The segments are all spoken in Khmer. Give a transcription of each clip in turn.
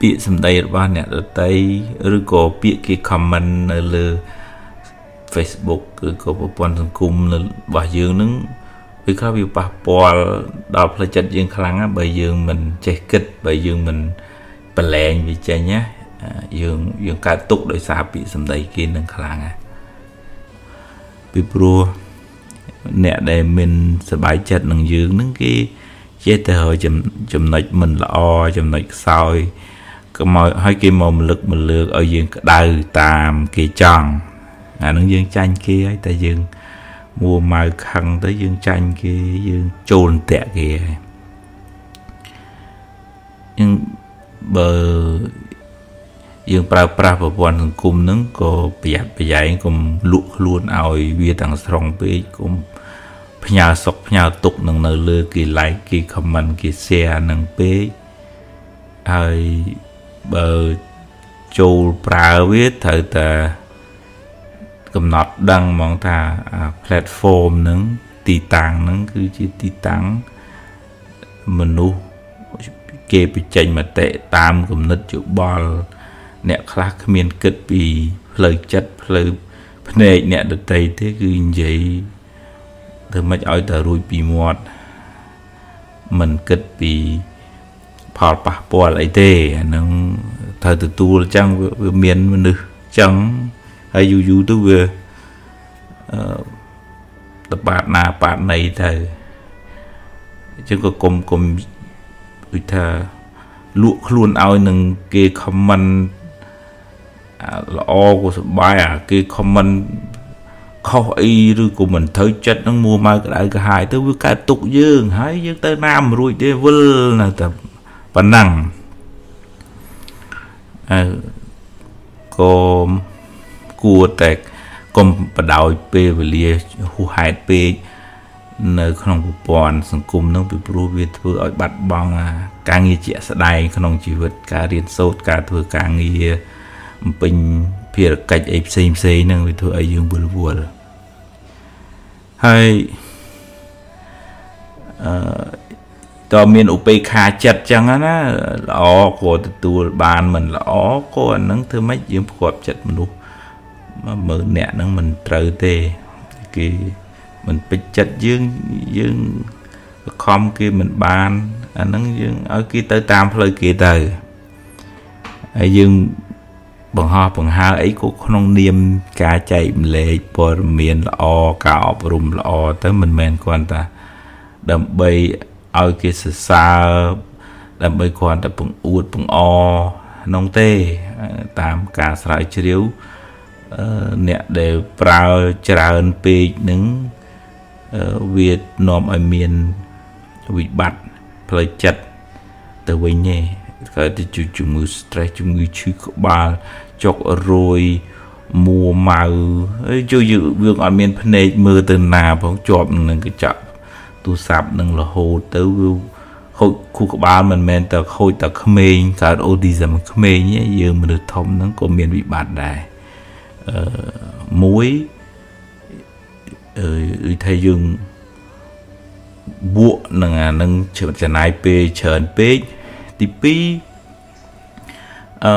ពាក្យសម្ដីរបស់អ្នកដតីឬក៏ពាក្យគេ comment នៅលើ Facebook ឬក៏ប្រព័ន្ធសង្គមរបស់យើងនឹងវាខ្លះវាប៉ះពាល់ដល់ផ្លូវចិត្តយើងខ្លាំងណាបើយើងមិនចេះគិតបើយើងមិនប្រឡែងវាចេញណាយើងយើងកើតទុកដោយសារពាក្យសម្ដីគេនឹងខ្លាំងណាពីព្រោះ អ្នកដែលមានសบายចិត្តនឹងយើងនឹងគេចេះតែរចំណុចមិនល្អចំណុចខ្សោយក៏មកឲ្យគេមកម្លឹកមលើកឲ្យយើងក្តៅតាមគេចង់អានឹងយើងចាញ់គេហើយតែយើងមួម៉ៅខឹងទៅយើងចាញ់គេយើងចូលតាក់គេហើយយើងបើយើងប្រើប្រាស់ប្រព័ន្ធសង្គមហ្នឹងក៏ប្រយ័ត្នប្រយែងកុំលក់ខ្លួនឲ្យវាទាំងស្រុងពេកកុំ ផ្ញើសុកផ្ញើទុកនឹងនៅលើគេ like គេ comment គេ share នឹងពេកហើយបើចូលប្រើវាត្រូវតែកំណត់ដឹងហ្មងថា platform ហ្នឹងទីតាំងហ្នឹងគឺជាទីតាំងមនុស្សគេបញ្ចេញមតិតាមគំនិតយោបល់អ្នកខ្លះគ្មានគិតពីផ្លូវចិត្តផ្លូវភ្នែកអ្នកដតីទេគឺនិយាយ ធ្វើម៉េចឲ្យតែរួចពីមាត់មិនគិតពីផលប៉ះពាល់អីទេអានឹងត្រូវទទួលអញ្ចឹងវាមានមនុស្សអញ្ចឹងហើយយូរយូរទៅវាអឺតបាតណាបាតណីទៅអញ្ចឹងក៏គុំគុំដូចថាលក់ខ្លួនឲ្យនឹងគេខមមិនល្អក៏សបាយអាគេខមមិន ខុសអីឬក៏មិនត្រូវចិត្តនឹងមួម៉ៅក្តៅក្រហាយទៅវាកើតទុកយើងហើយយើងទៅណាមិនរួចទេវិលនៅតែប៉ុណ្ណឹងអើក៏គួរតែកុំបដោយពេលវេលាហួសហេតុពេកនៅ ក្នុងប្រព័ន្ធសង្គមនឹងពីព្រោះវាធ្វើឲ្យបាត់បង់ការងារជាក់ស្ដែងក្នុងជីវិតការរៀនសូត្រការធ្វើការងារបំពេញ ភារកិច្ចអីផ្សេងផ្សេងហ្នឹងវាធ្វើឲ្យយើងវល់វល់ហើយអឺតើមានឧបេក្ខាចិត្តចឹងណាល្អក៏ទទួលបានមិនល្អក៏អានឹងធ្វើម៉េចយើងផ្គប់ចិត្តមនុស្សមើលអ្នកហ្នឹងមិនត្រូវទេគេមិនពេចចិត្តយើងយើងបខំគេមិនបានអាហ្នឹងយើងឲ្យគេទៅតាមផ្លូវគេទៅហើយយើង បង្ហោះបង្ហើអីក៏ក្នុងនាមការចែកម្លែកព័ត៌មានល្អការអប់រំល្អទៅមិនមែនគ្រាន់តែដើម្បីឲ្យគេសរសើរដើម្បីគ្រាន់តែបង្អួតបង្អក្នុងទេតាមការស្រាវជ្រាវអ្នកដែលប្រើច្រើនពេកនឹងវានាំឲ្យមានវិបត្តិផ្លូវចិត្តទៅវិញទេ កើតទៅជំងឺ stress ជំងឺឈឺក្បាលចុករយមួម៉ៅហើយជួយយើងអត់មានភ្នែកមើលទៅណាផងជាប់នឹងកញ្ចក់ទូរស័ព្ទនឹងរហូតទៅវាខូចខួរក្បាលមិនមែនតែខូចតែក្មេងកើតអូទីសឹមក្មេងទេយើងមនុស្សធំហ្នឹងក៏មានវិបត្តិដែរអឺមួយអឺថាយើងបួកនឹងអានឹងចំណាយពេលច្រើនពេក ទី2អឺ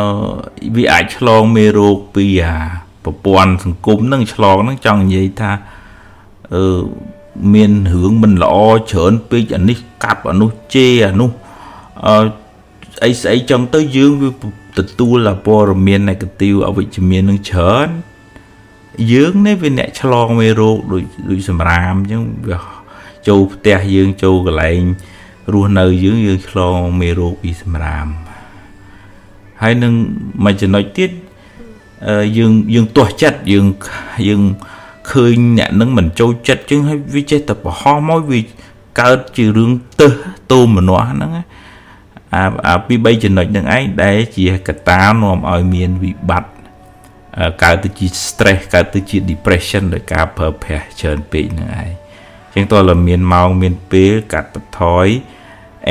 វាអាចឆ្លងមេរោគពីអាប្រព័ន្ធសង្គមនឹងឆ្លងនឹងចង់និយាយថាអឺមានរឿងមិនល្អច្រើនពេកអានេះកាប់អានោះជេរអានោះអឺអីស្អីចឹងទៅយើងវាទទួលព័ត៌មាន negative អវិជ្ជមាននឹងច្រើនយើងនេះវាអ្នកឆ្លងមេរោគដូចដូចសម្រាមអញ្ចឹងវាចូលផ្ទះយើងចូលកន្លែង រស់នៅយើងយើងឆ្លងមេរោគពីសម្រាមហើយនឹងមួយចំណុចទៀតយើងយើងទាស់ចិត្តយើងយើងឃើញអ្នកនឹងមិនចូលចិត្តជាងហើយវាចេះតែប្រហោះមកវាកើតជារឿងទឹះតូមម្នាស់ហ្នឹងអាអាពី3ចំណុចហ្នឹងឯងដែលជាកត្តានាំឲ្យមានវិបត្តិកើតទៅជា stress កើតទៅជា depression ដោយការប្រើប្រាស់ច្រើនពេកហ្នឹងឯង ជាងតើមានម៉ោងមានពេលកាត់បន្ថយ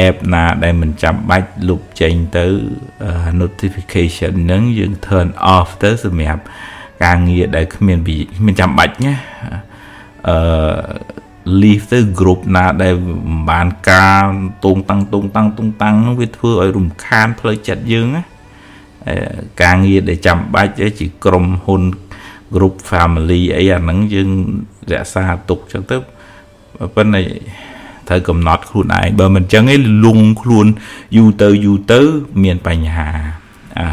app ណាដែលមិនចាំបាច់លុបចេញទៅ notification ហ្នឹងយើង turn off ទៅសម្រាប់ការងារដែលគ្មានគ្មានចាំបាច់ណាអឺ leave ទៅ group ណាដែលមិនបានការតូងតាំងតូងតាំងតូងតាំងវាធ្វើឲ្យរំខានផ្លូវចិត្តយើងណាការងារដែលចាំបាច់ជាក្រុមហ៊ុន group family អីអាហ្នឹងយើងរក្សាទុកចឹងទៅ ប៉ុន្តែត្រូវកំណត់ខ្លួនឯងបើមិនចឹងឯងលងខ្លួនយូរទៅយូរទៅមានបញ្ហាអា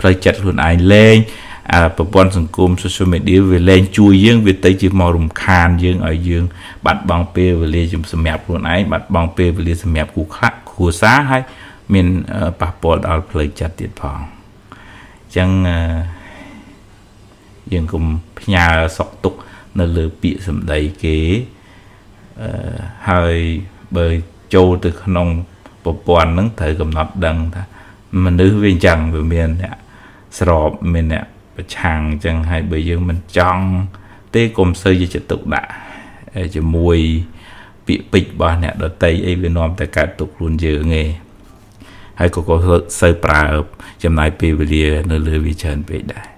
ផ្លូវចិត្តខ្លួនឯងលែងអាប្រព័ន្ធសង្គម social media វាលែងជួយយើងវាទៅជាមករំខានយើងឲ្យយើង បាត់បង់ពេលវេលាជំសម្រាប់ខ្លួនឯងបាត់បង់ពេលវេលាសម្រាប់គូខ្លះគ្រួសារហើយមានប៉ះពាល់ដល់ផ្លូវចិត្តទៀតផងអញ្ចឹងយើងកុំផ្ញើសក់ទុកនៅលើពាក្យសម្ដីគេអឺ ហើយបើចូលទៅក្នុងប្រព័ន្ធហ្នឹងត្រូវកំណត់ដឹងថាមនុស្សវាអញ្ចឹងវាមានអ្នកស្របមានអ្នកប្រឆាំងអញ្ចឹងហើយបើយើងមិនចង់ទេកុំសូវយកចិត្តទុកដាក់ជាមួយពាក្យពេចន៍របស់អ្នកដតីអីវានាំតែកើតទុកខ្លួនយើងឯងហើយក៏ក៏សូវប្រើចំណាយពេលវេលានៅលើវាច្រើនពេកដែរ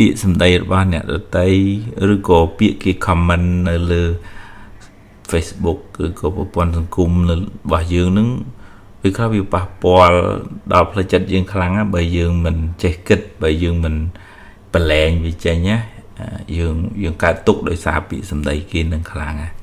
ពាក្យសម្ដីរបស់អ្នកដតីឬក៏ពាក្យគេ comment នៅលើ Facebook ឬក៏ប្រព័ន្ធសង្គមរបស់យើងនឹងវាខ្លះវាប៉ះពាល់ដល់ផ្លូវចិត្តយើងខ្លាំងណាបើយើងមិនចេះគិតបើយើងមិនប្រឡែងវាចេញណាយើងយើងកើតទុកដោយសារពាក្យសម្ដីគេនឹងខ្លាំងណា